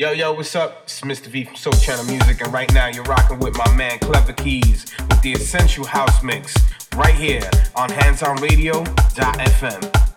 Yo, yo, what's up? It's Mr. V from Soul Channel Music, and right now you're rocking with my man Klevakeys with the Essential House Mix right here on hands-on HandzonRadio.fm.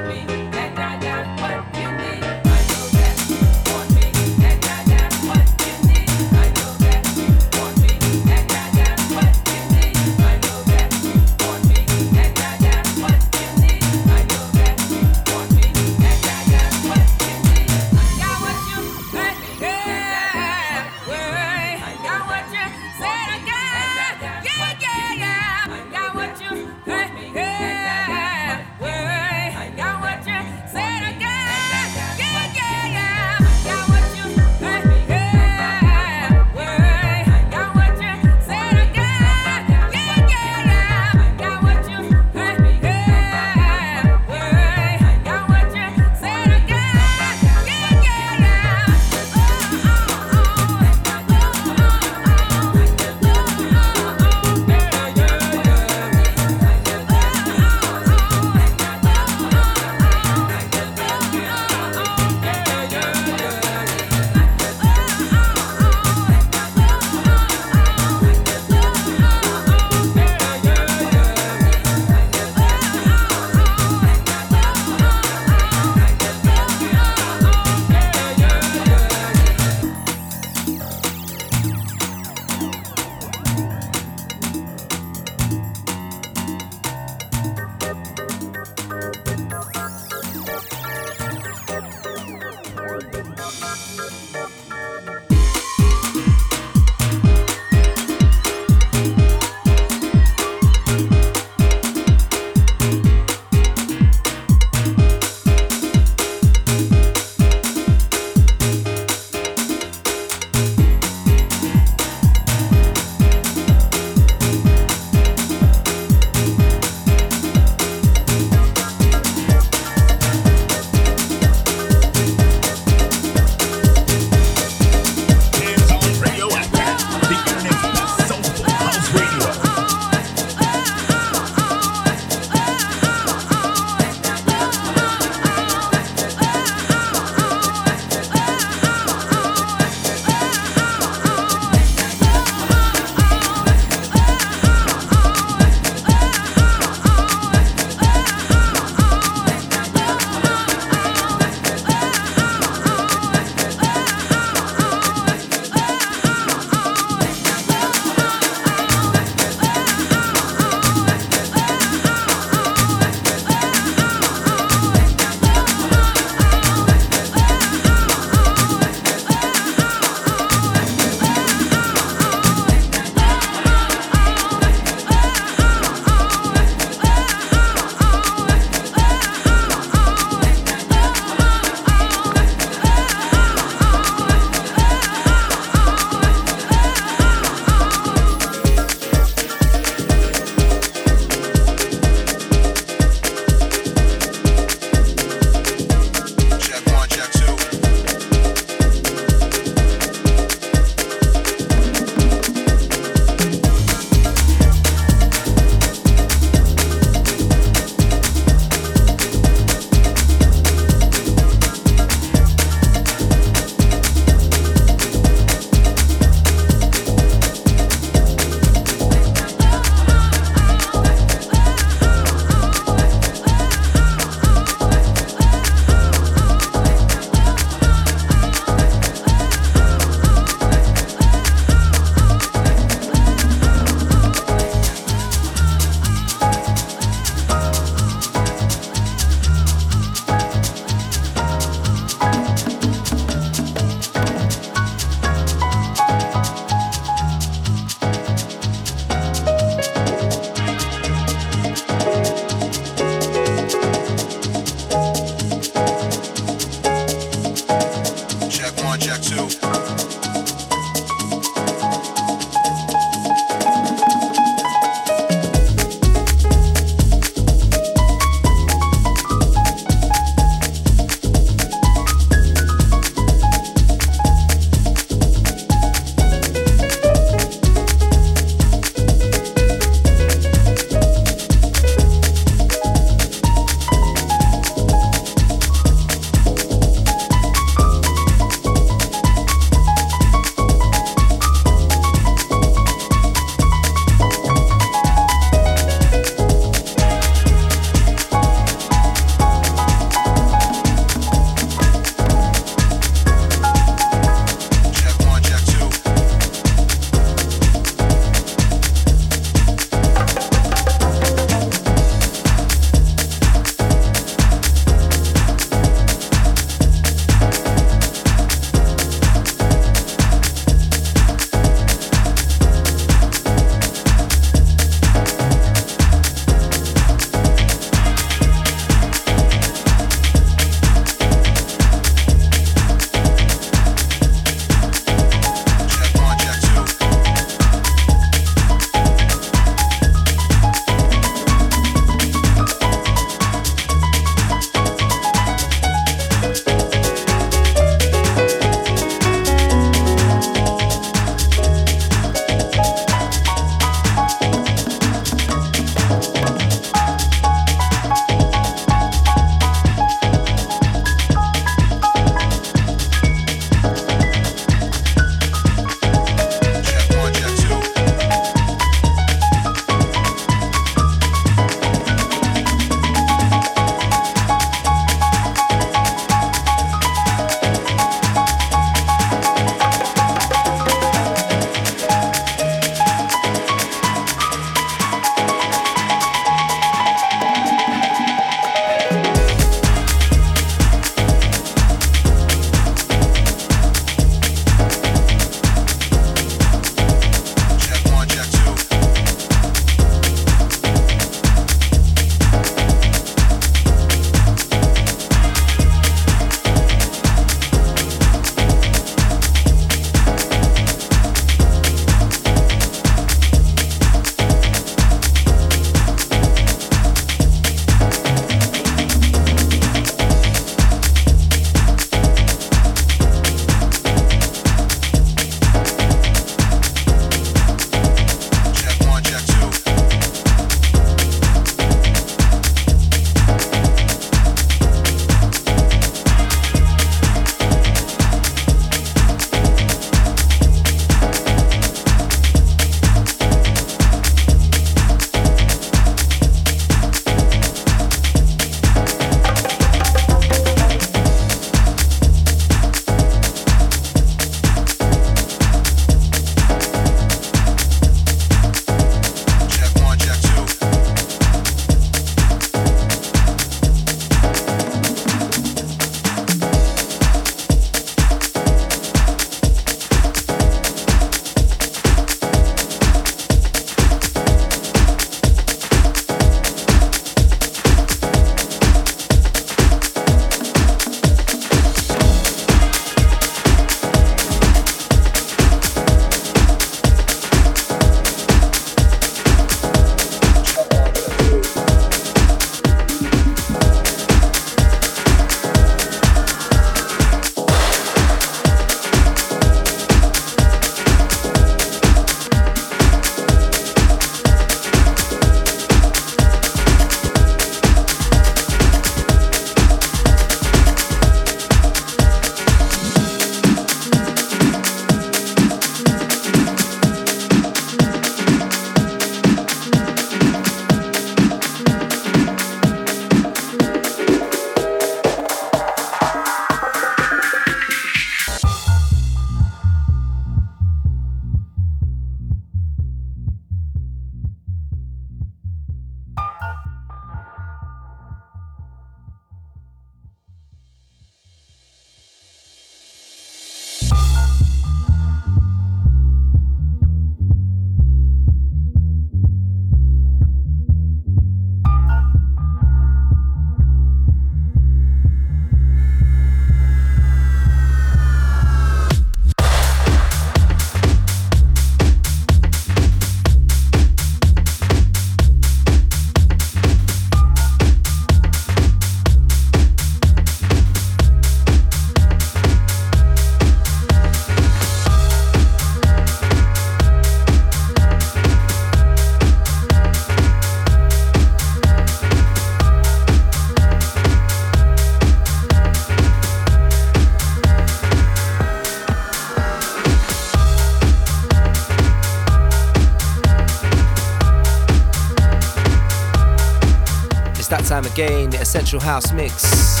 time again, the Essential House Mix.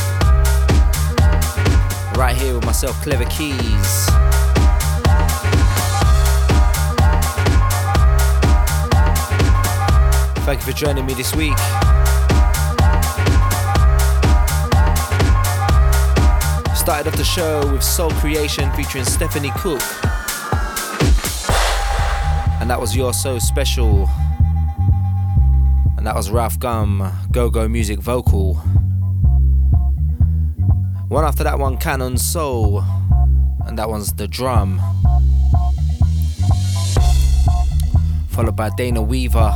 Right here with myself, Klevakeys. Thank you for joining me this week. Started off the show with Soul Creation featuring Stephanie Cooke. And that was You're So Special and that was Ralf Gum, Go Go Music Vocal. One after that one, Cannon Soul, and that one's The Drum. Followed by Dana Weaver,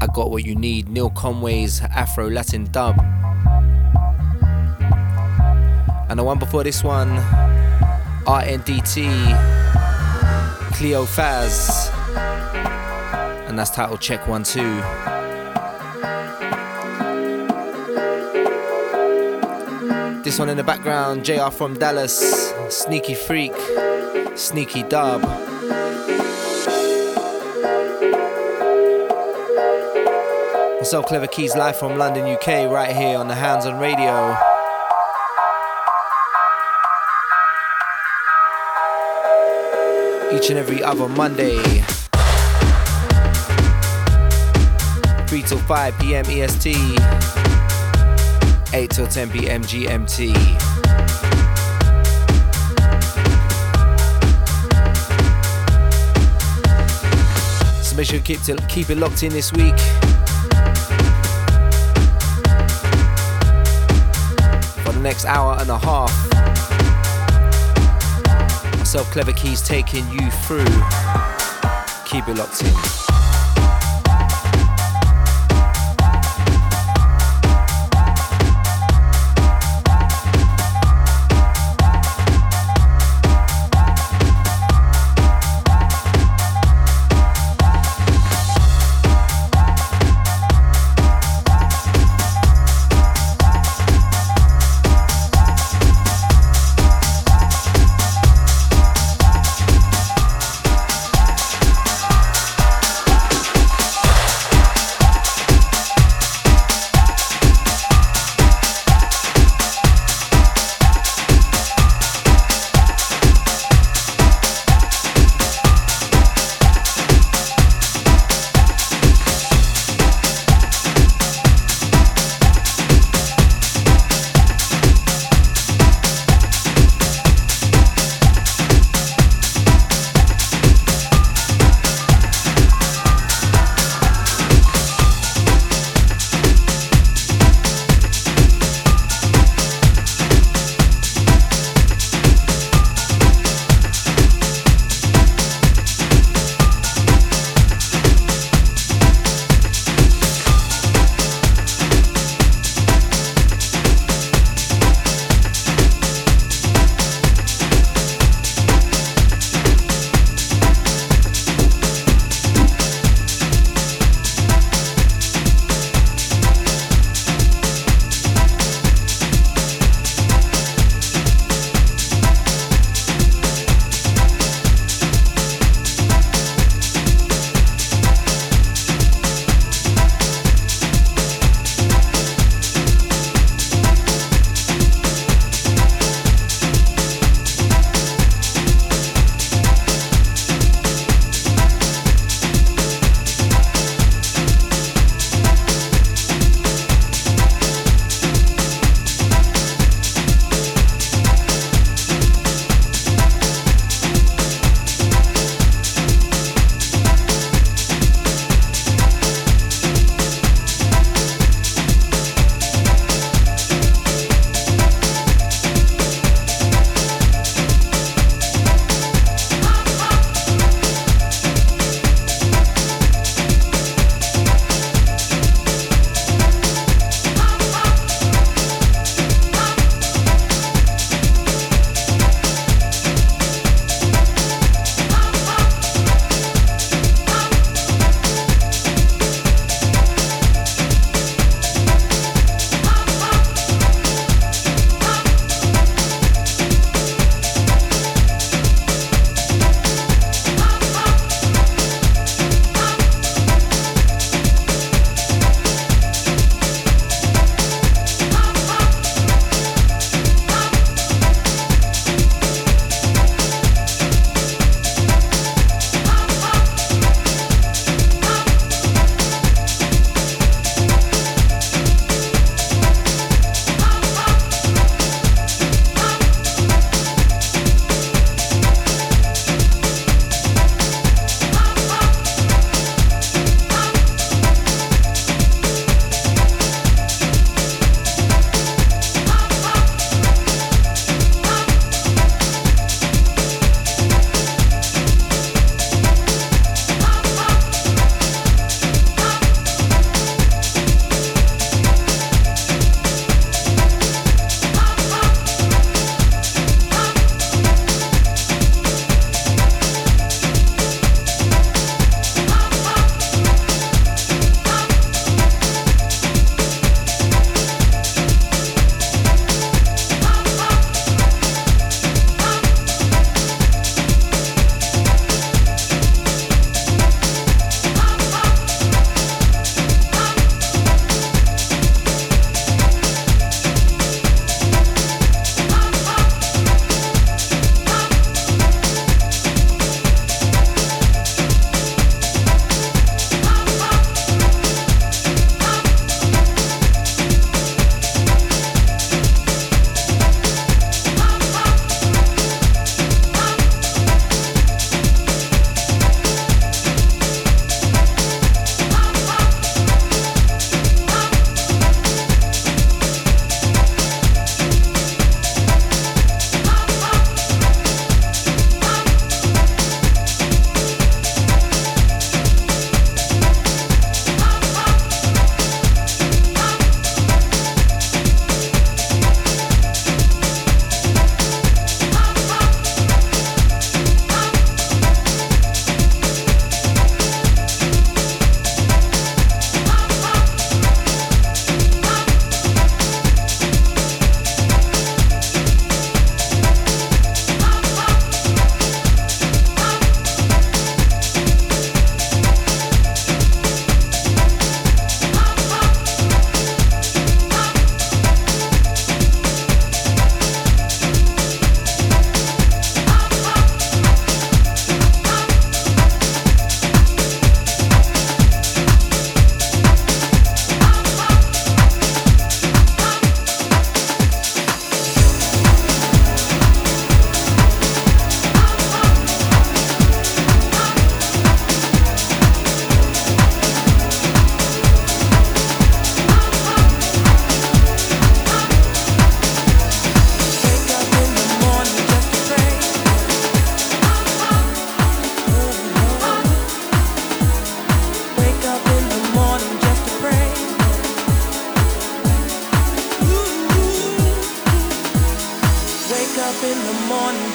I Got What You Need, Neal Conway's Afro Latin dub. And the one before this one, RNDT, Kleophazz and that's titled Check One Two. This one in the background, JR from Dallas, Sneaky Freak, Sneaky Dub. Myself, Klevakeys, live from London, UK, right here on the Hands on Radio. Each and every other Monday. 3 till 5 p.m. EST, 8 till 10 p.m. GMT. So make sure you keep, to, keep it locked in this week. For the next hour and a half, myself, Klevakeys, taking you through. Keep it locked in.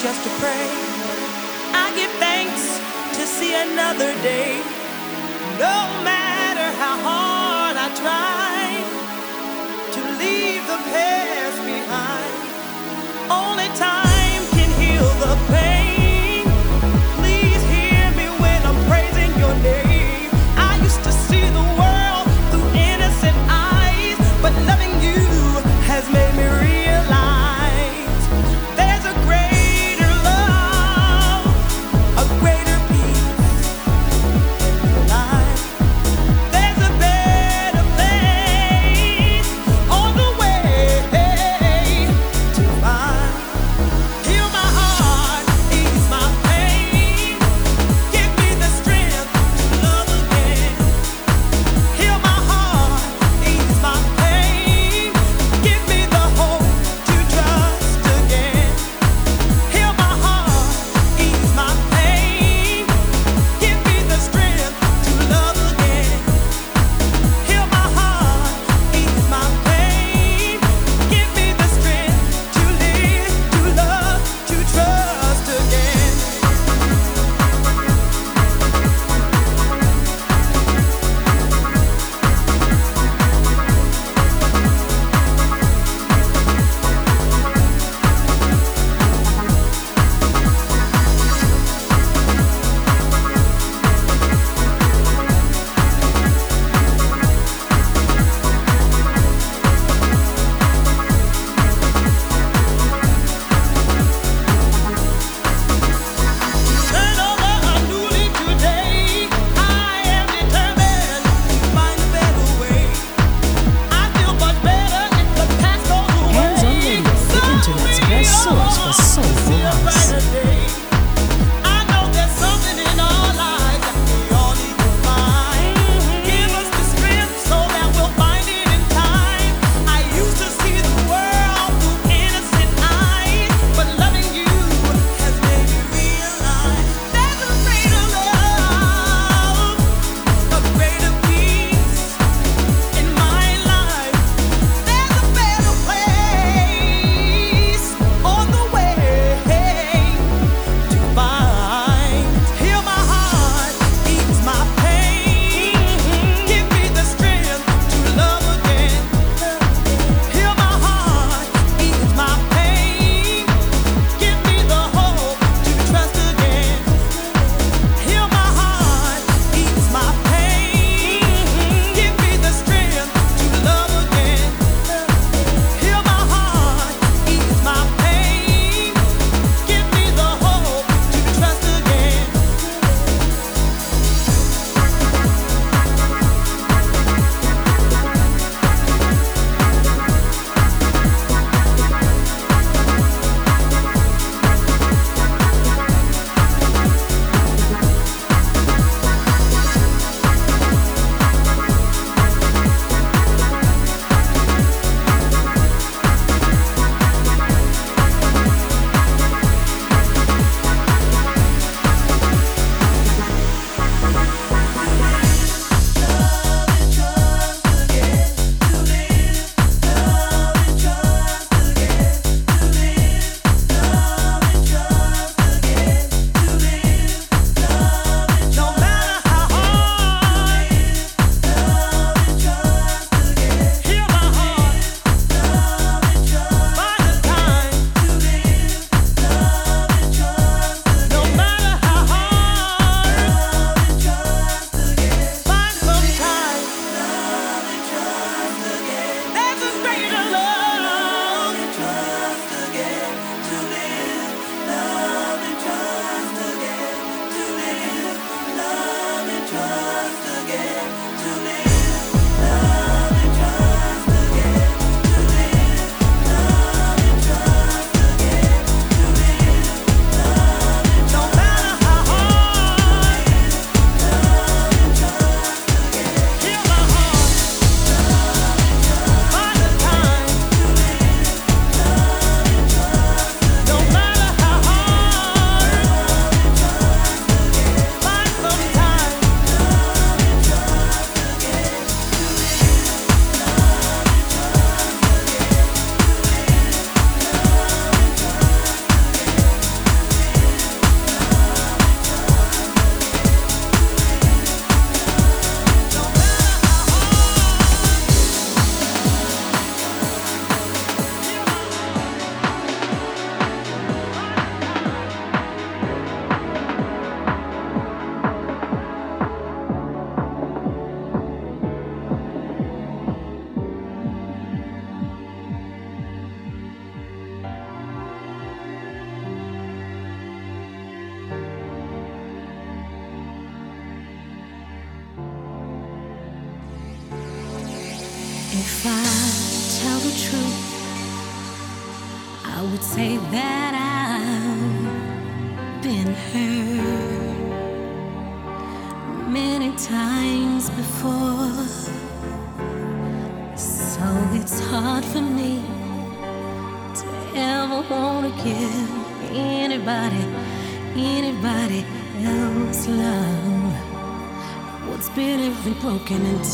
just to pray. I give thanks to see another day. No matter how hard I try to leave the past behind, only time can heal the pain. Please hear me when I'm praising your name. I used to see the world through innocent eyes, but loving you has made me real.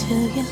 Broken until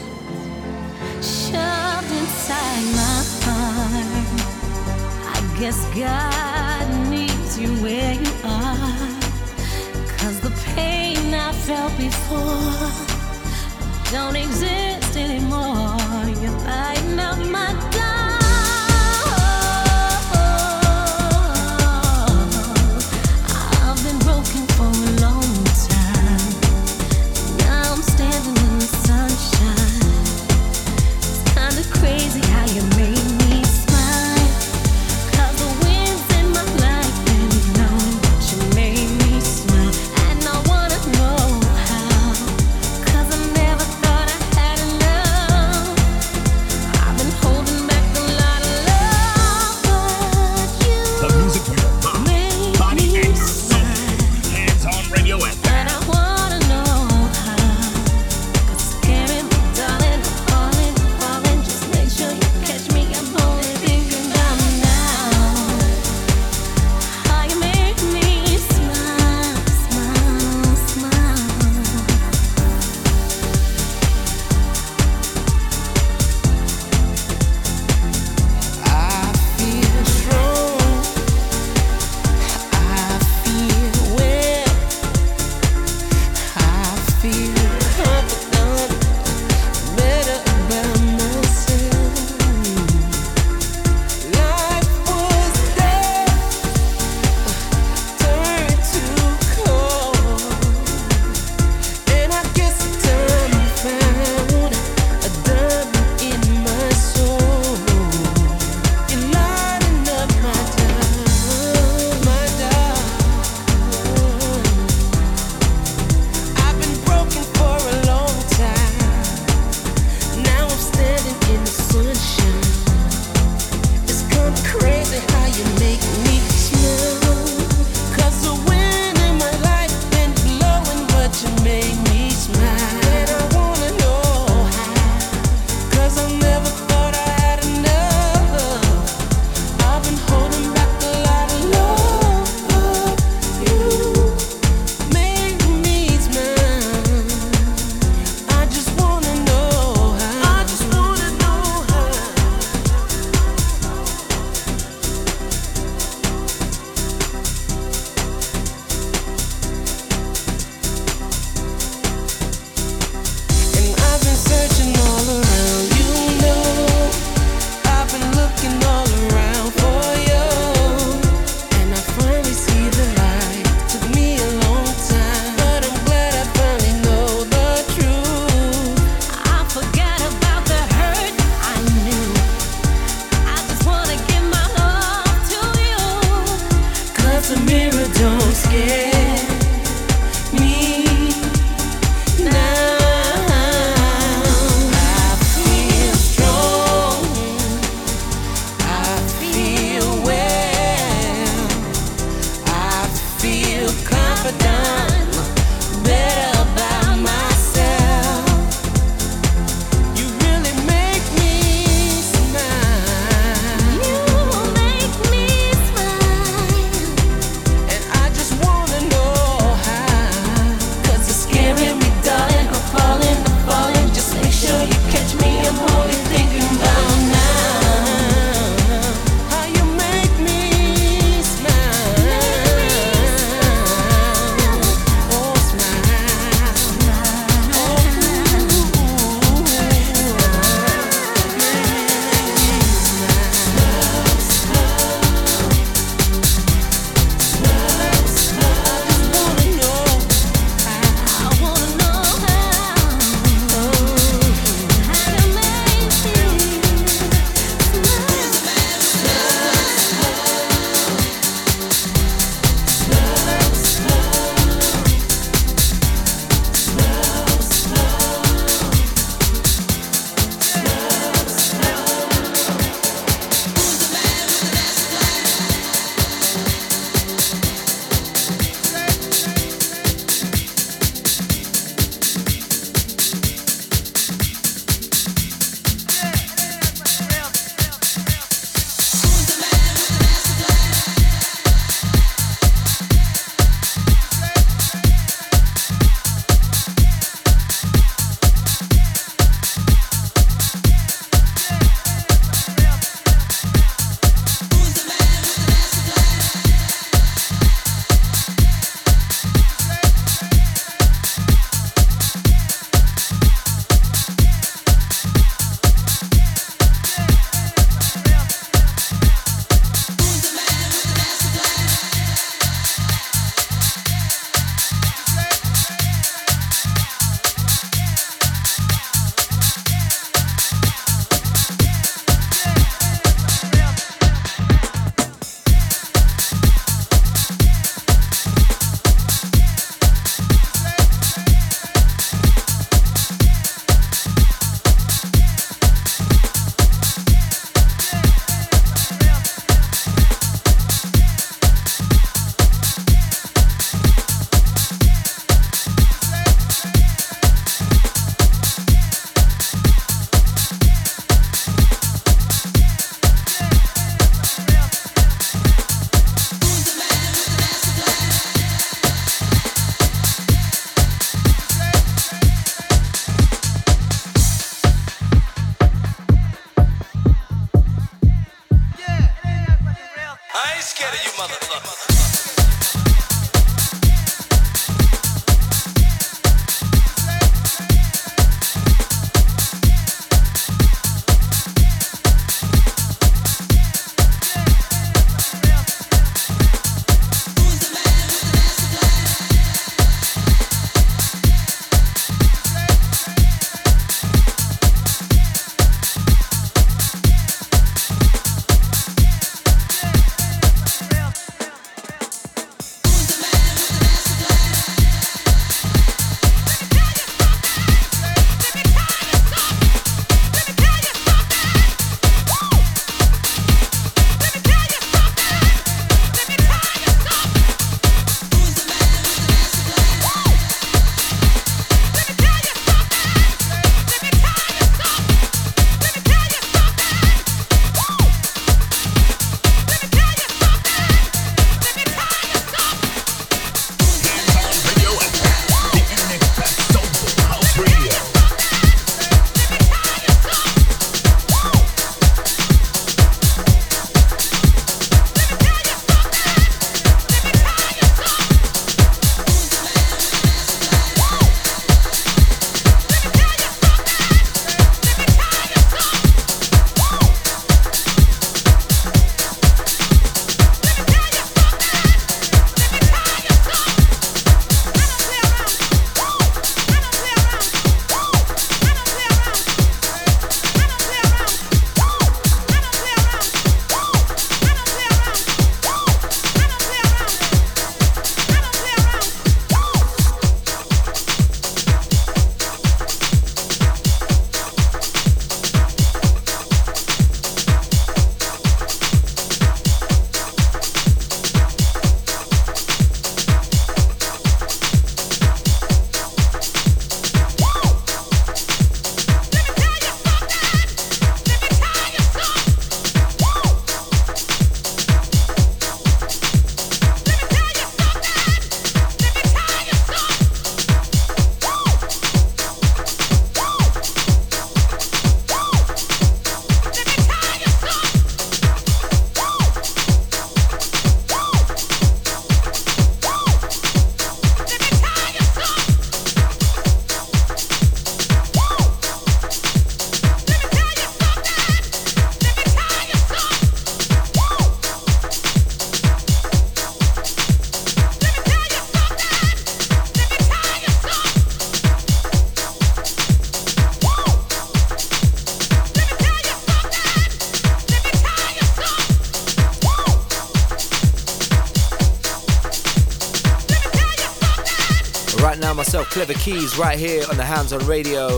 Klevakeys right here on the Handzon Radio.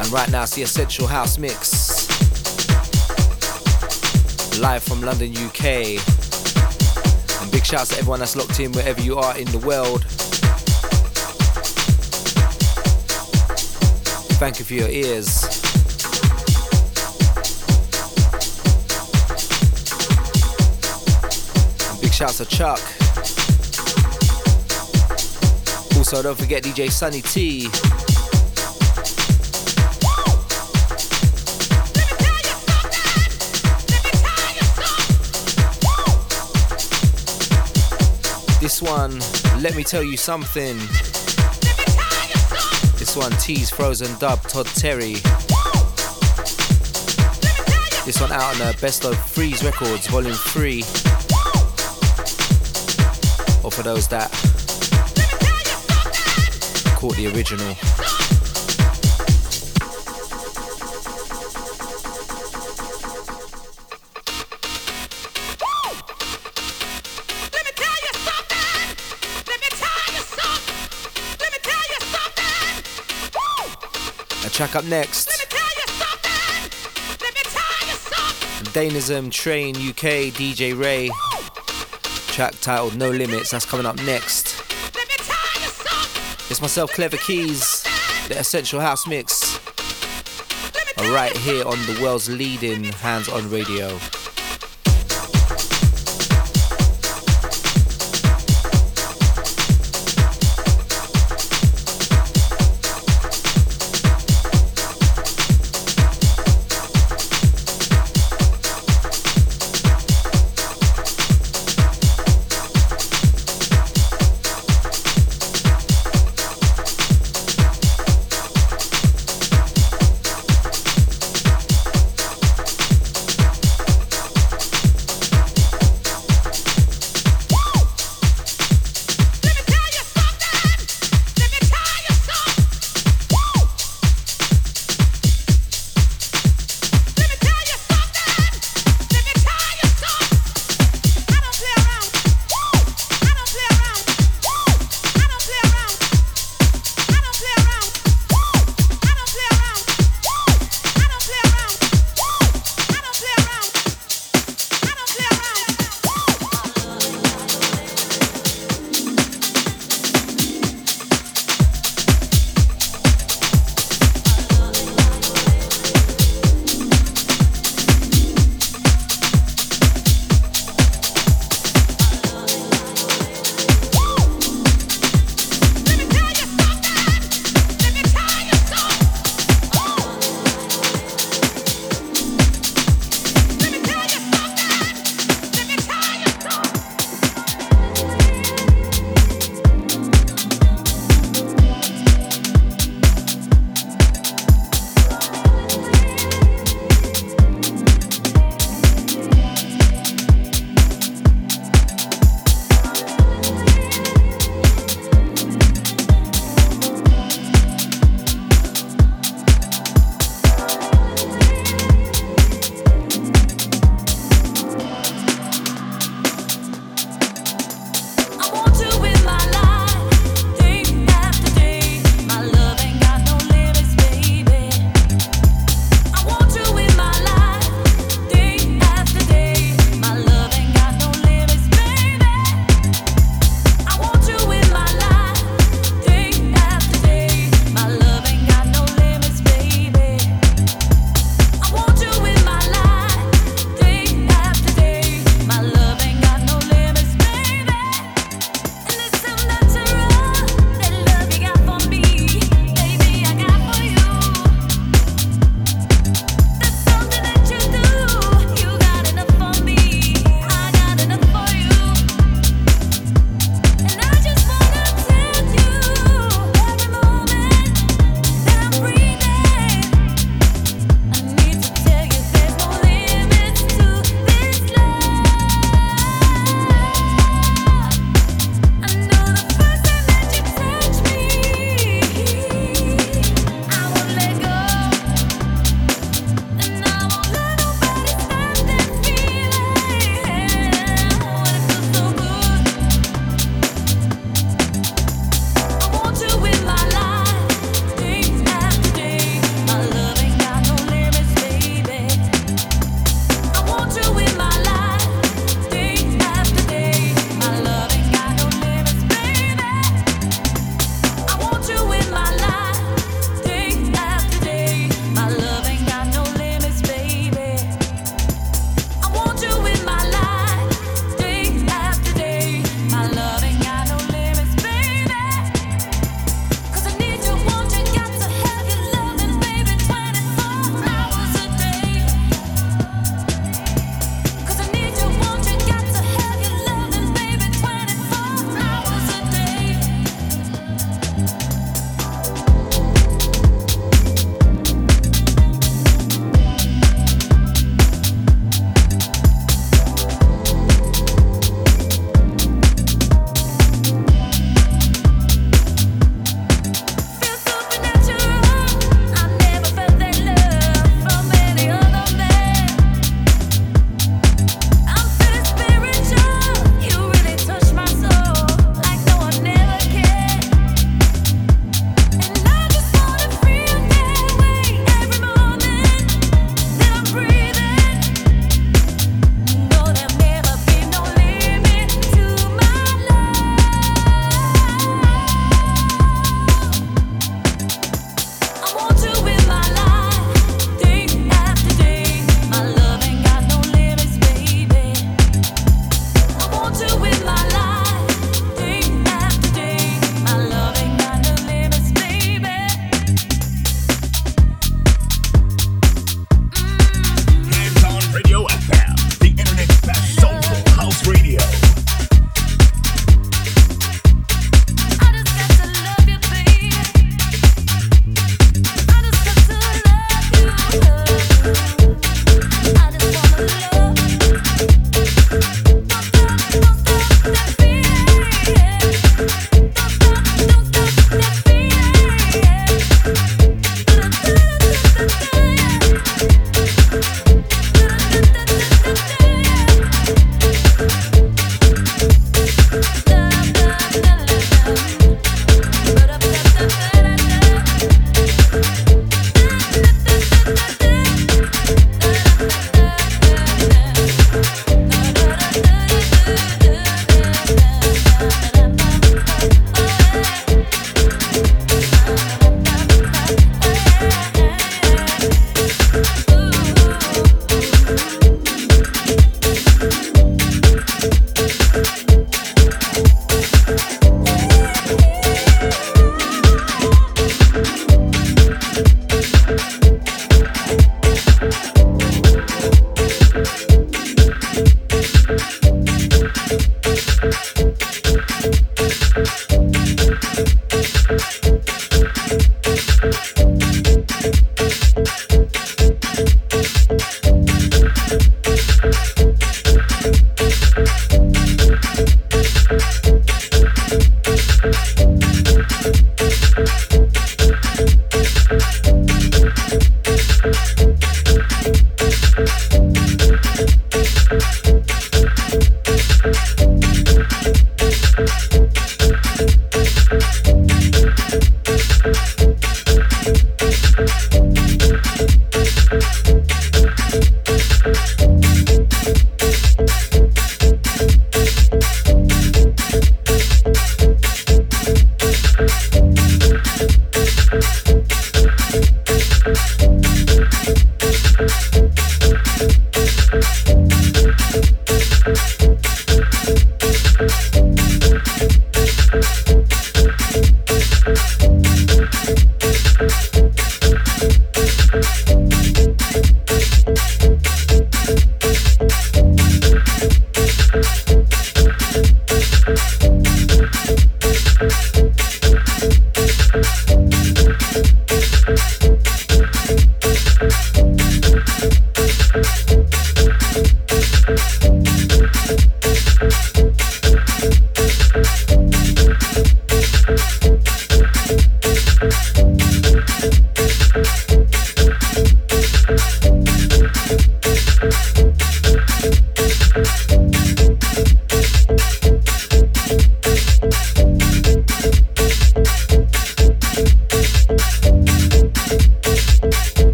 And right now it's the Essential House Mix. Live from London, UK. And big shouts to everyone that's locked in wherever you are in the world. Thank you for your ears. And big shouts to Chuck. Also, don't forget DJ Sunny T. This one, let me tell you something. This one, Tee's Frozen Dub, Todd Terry. This one out on the Best of Freeze Records, Volume 3. Or for those that the original. A track up next. Danism Train UK DJ Rae. Track titled No Limits. That's coming up next. Myself, Klevakeys, the Essential House Mix, right here on the world's leading Handzon Radio.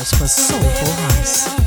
Best for soulful house.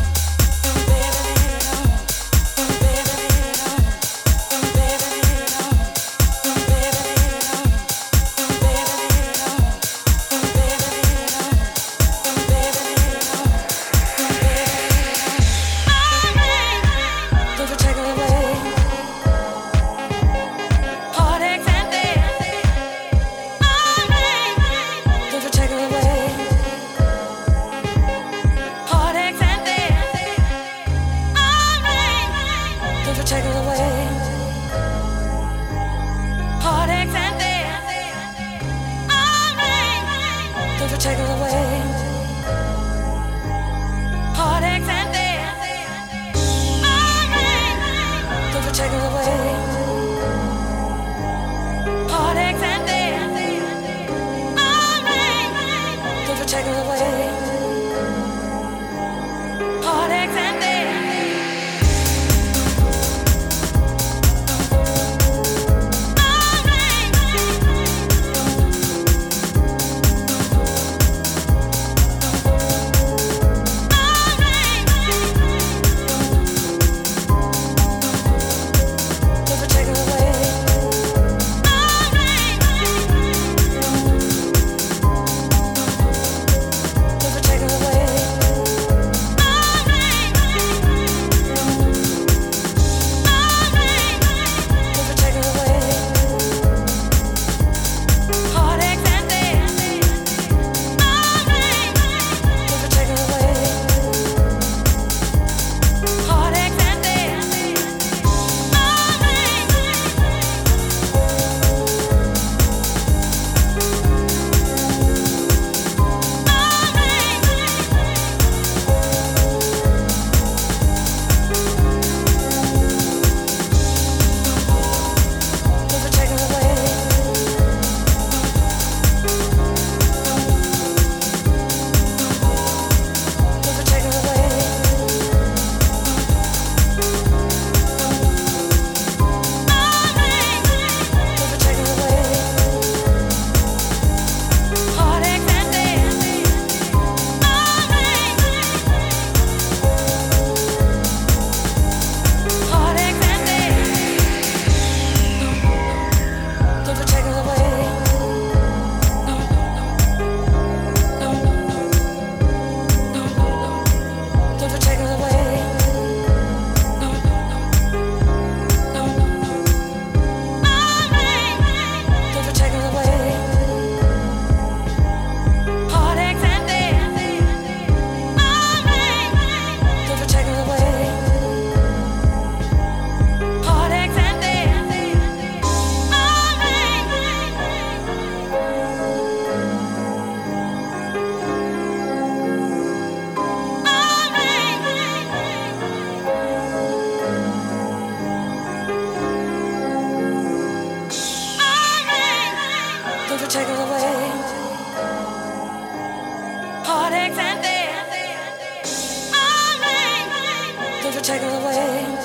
Baby,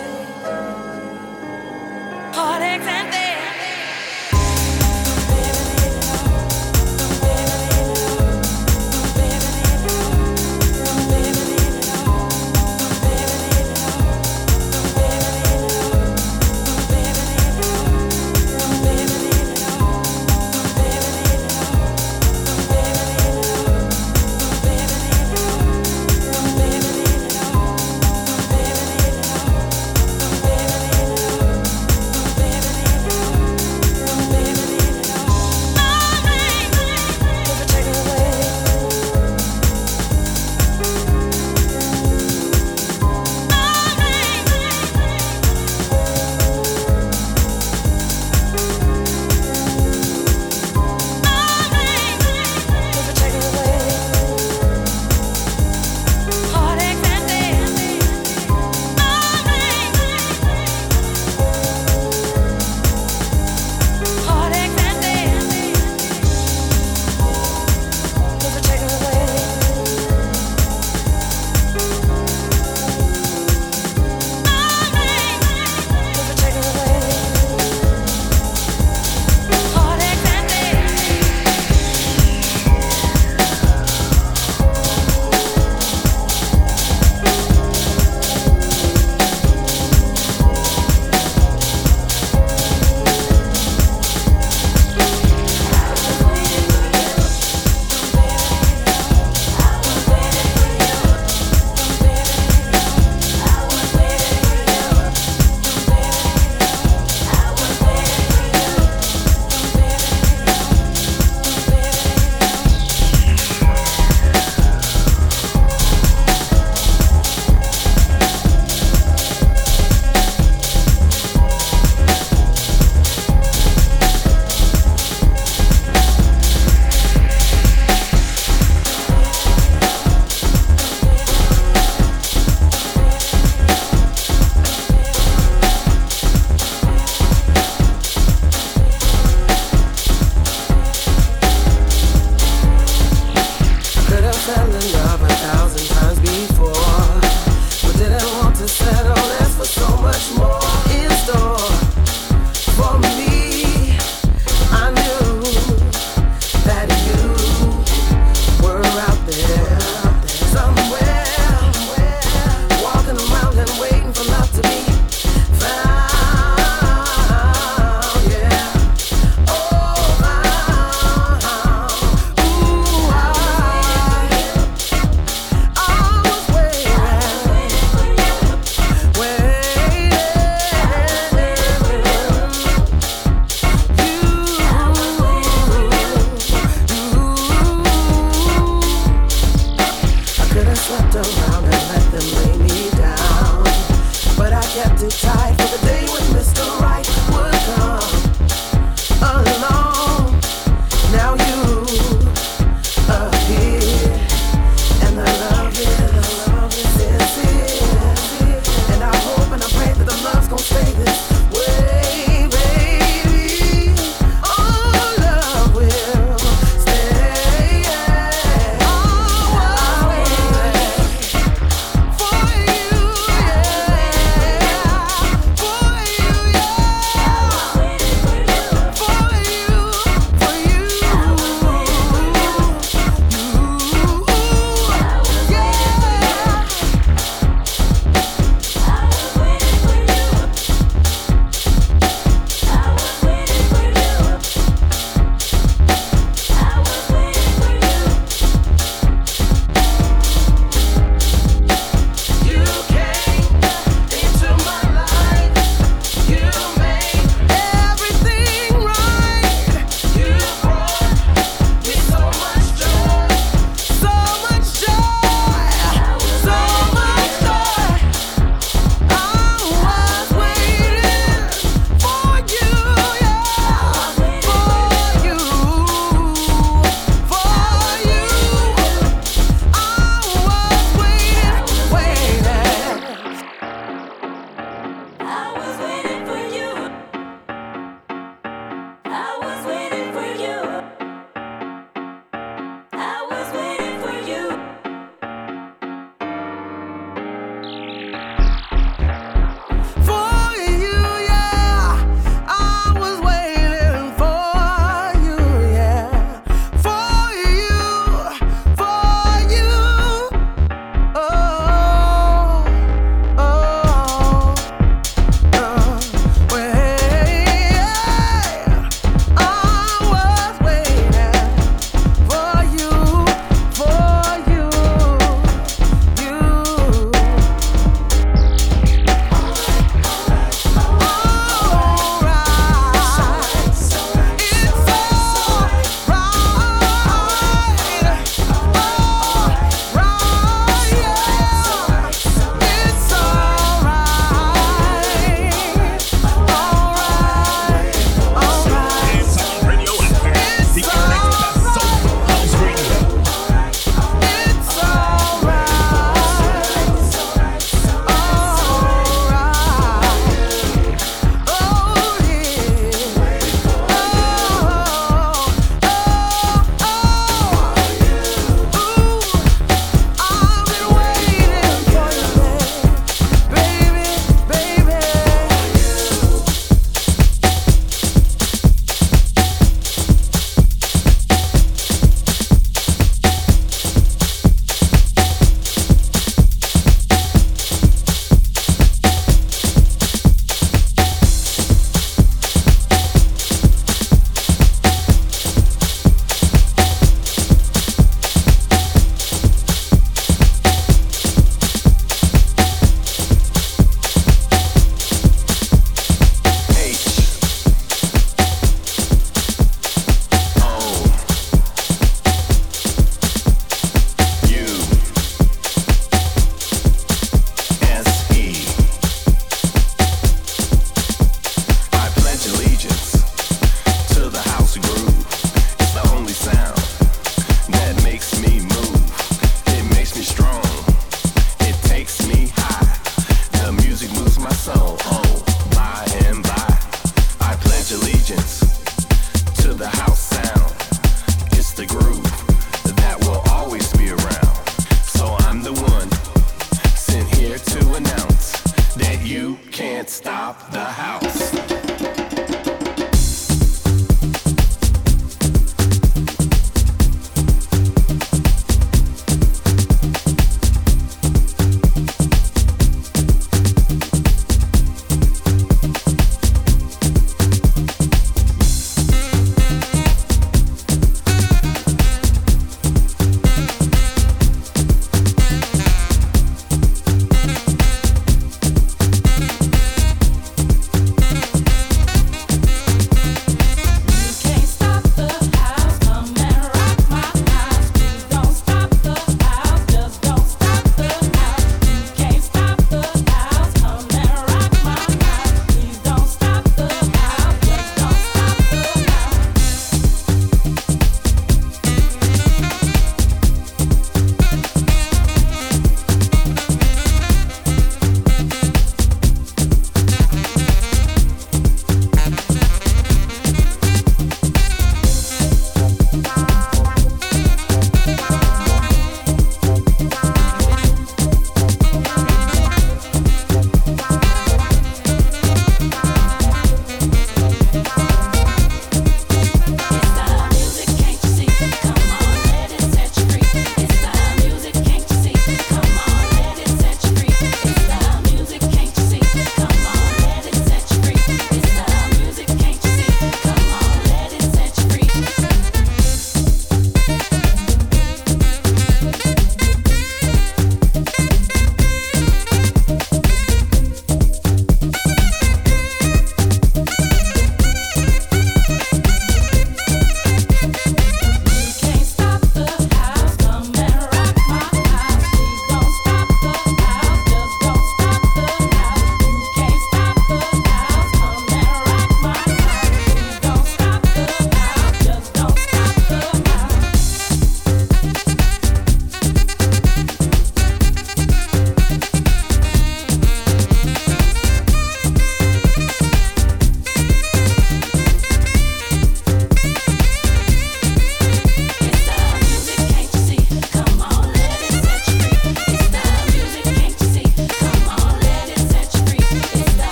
stop the house.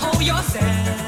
hold yourself.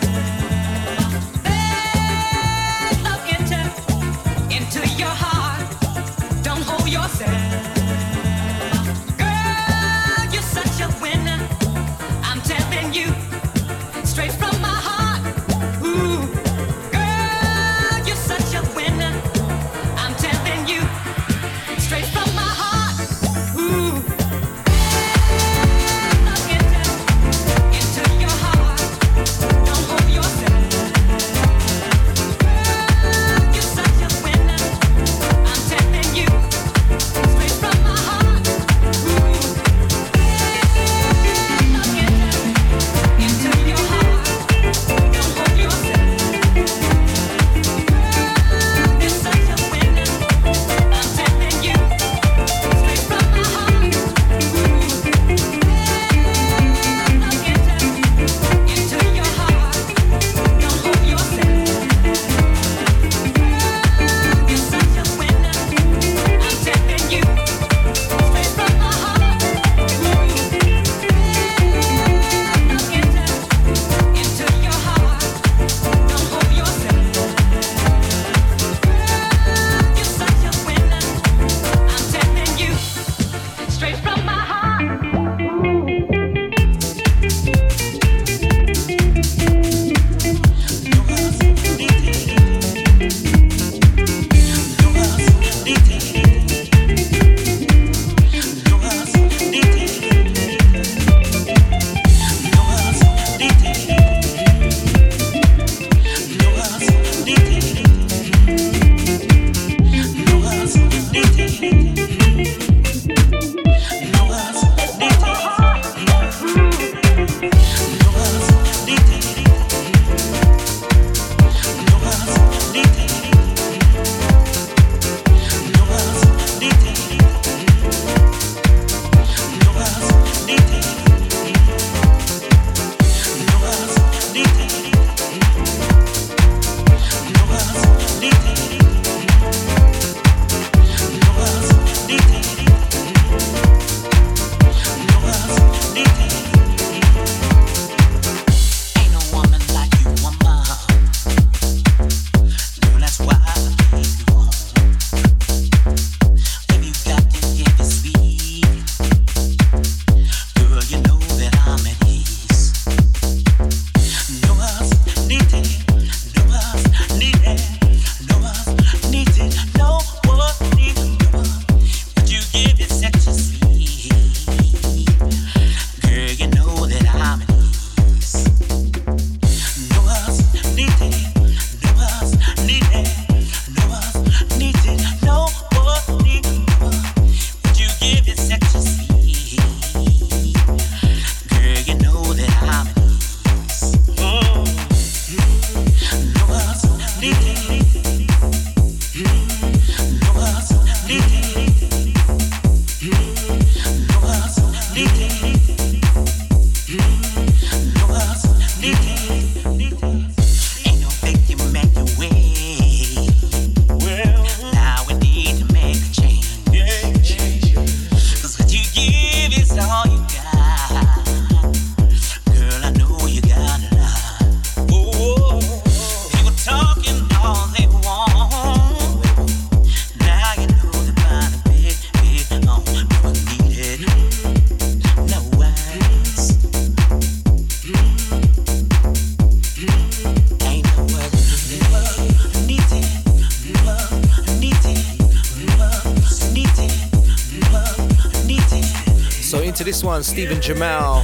Steven Jamal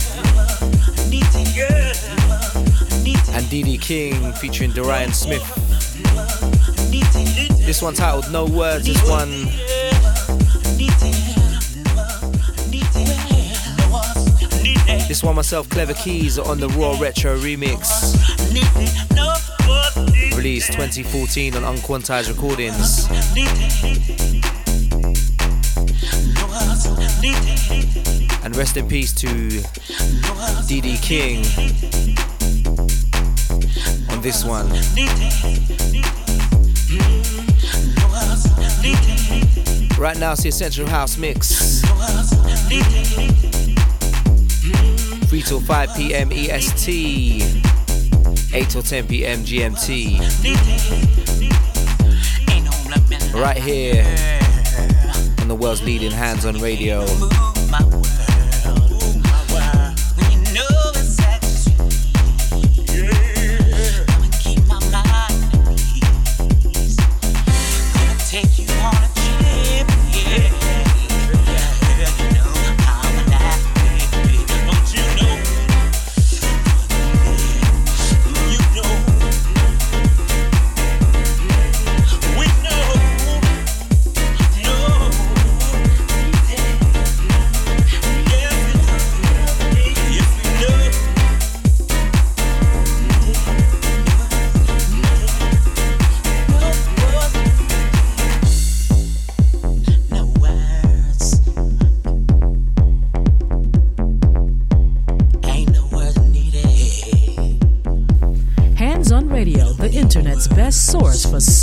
and Dee Dee King featuring Dorien Smith. This one titled No Words, this one This one myself, Klevakeys on the Raw Retro remix. Released 2014 on Unquantized Recordings. And rest in peace to DD King on this one. Right now, it's the Essential House Mix. 3 till 5 p.m. EST, 8 till 10 p.m. GMT. Right here on the world's leading Handzon Radio.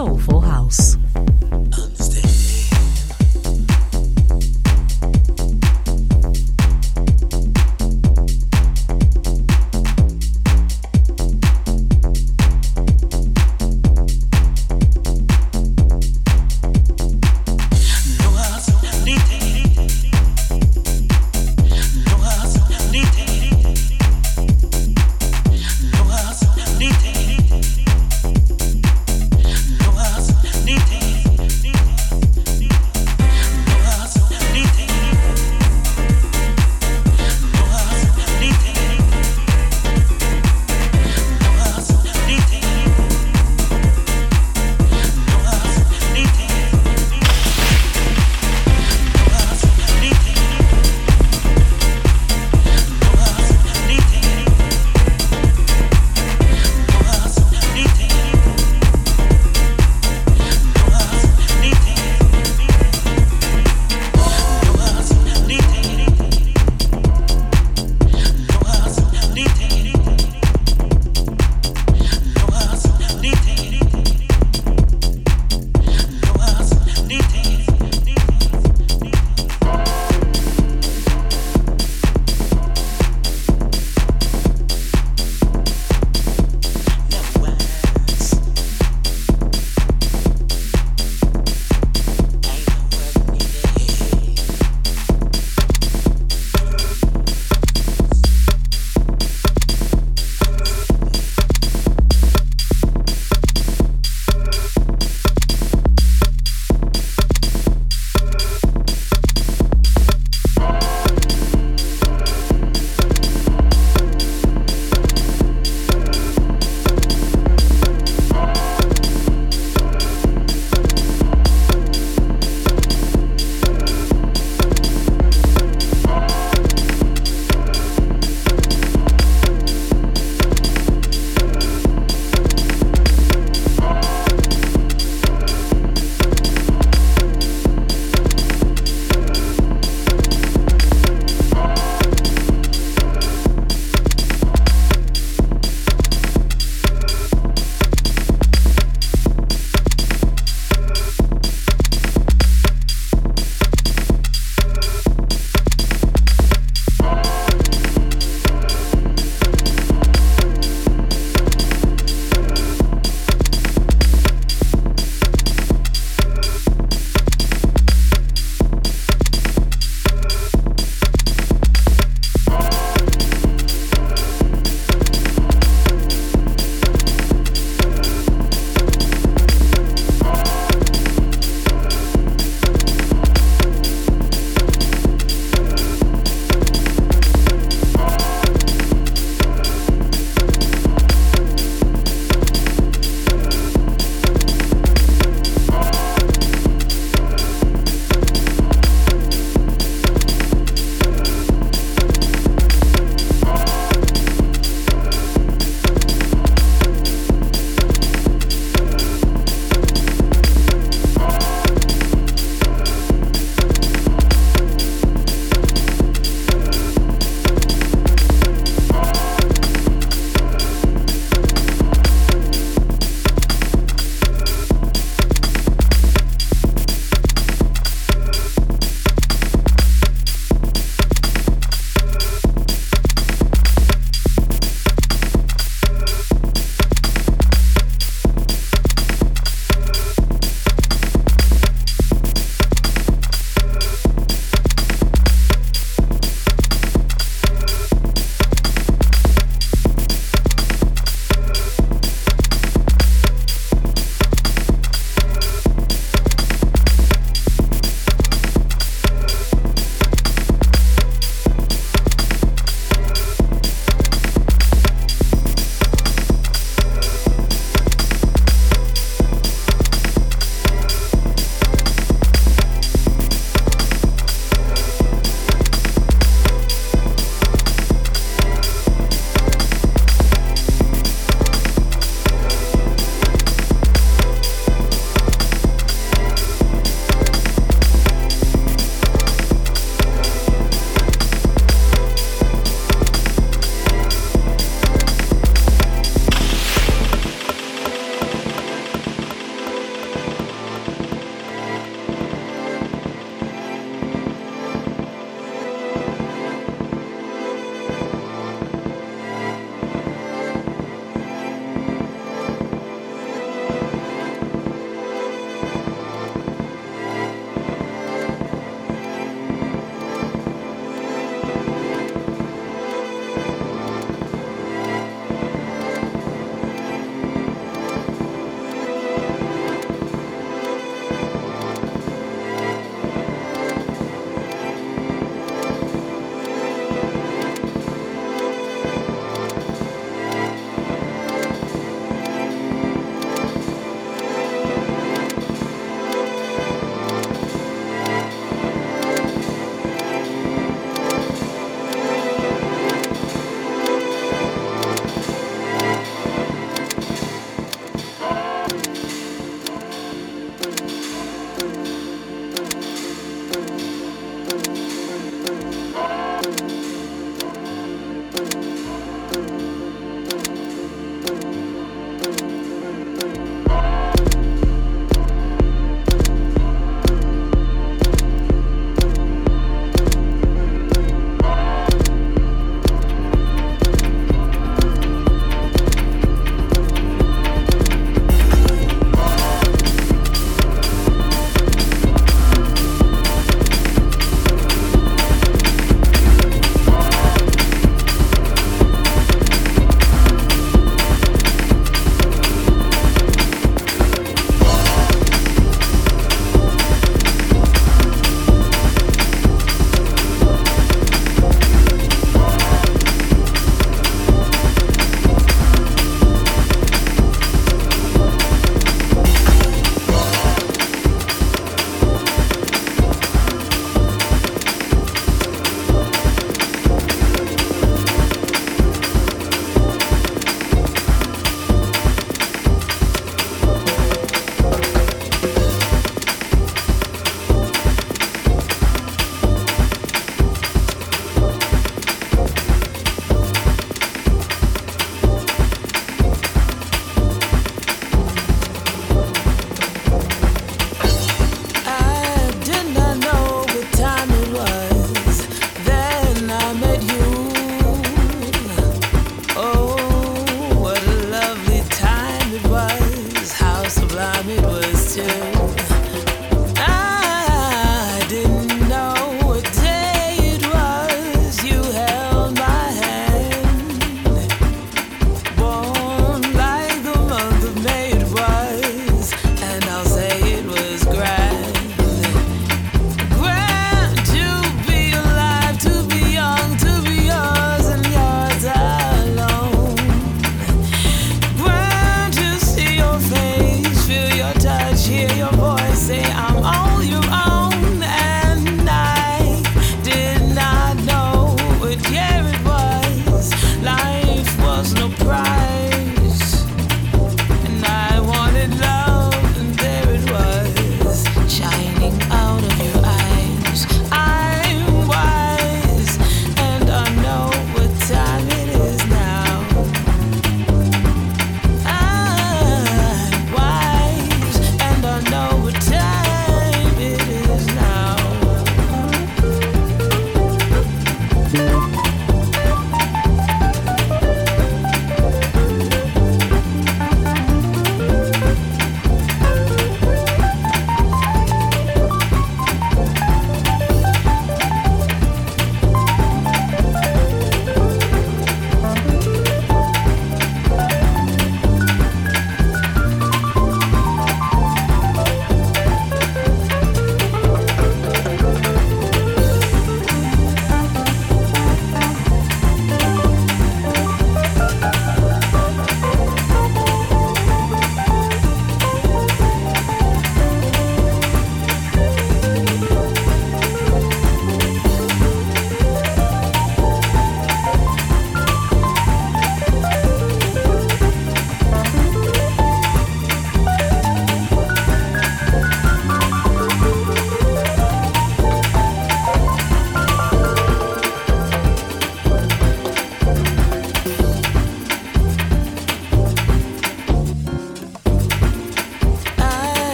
Soulful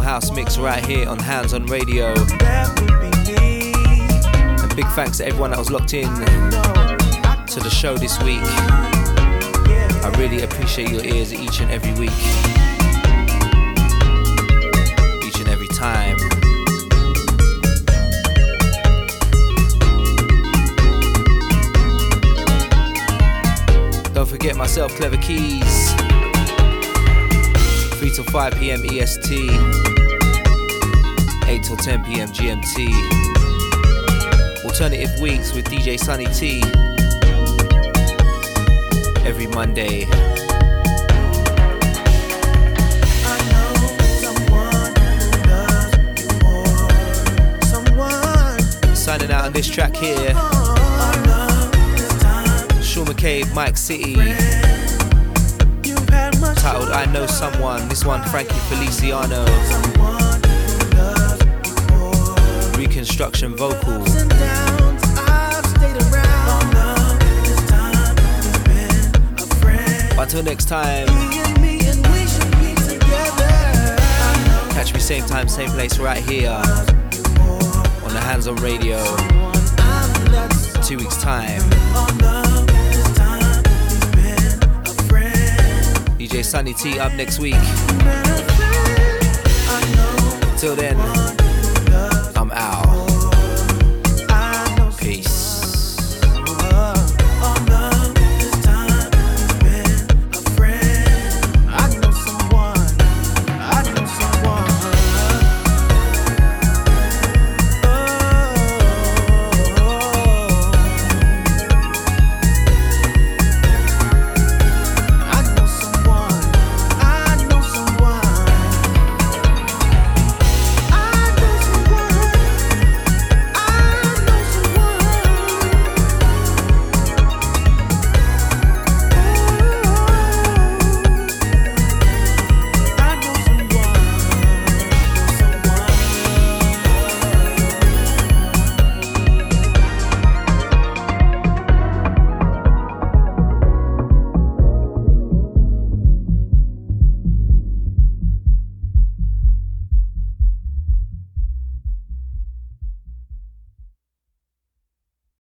House mix right here on Handzon Radio. And big thanks to everyone that was locked in to the show this week. I really appreciate your ears each and every week. Each and every time. Don't forget myself, Klevakeys. 3 till 5 p.m. EST. 8 till 10 p.m. GMT. Alternative weeks with DJ Sunny T. Every Monday. Signing out on this track here. Sean McCabe, Mike City. Titled I Know Someone. This one, Frankie Feliciano. Reconstruction vocal. Until next time. Catch me same time, same place, right here on the Handzon Radio. Two weeks time. DJ Sunny T up next week. Till then.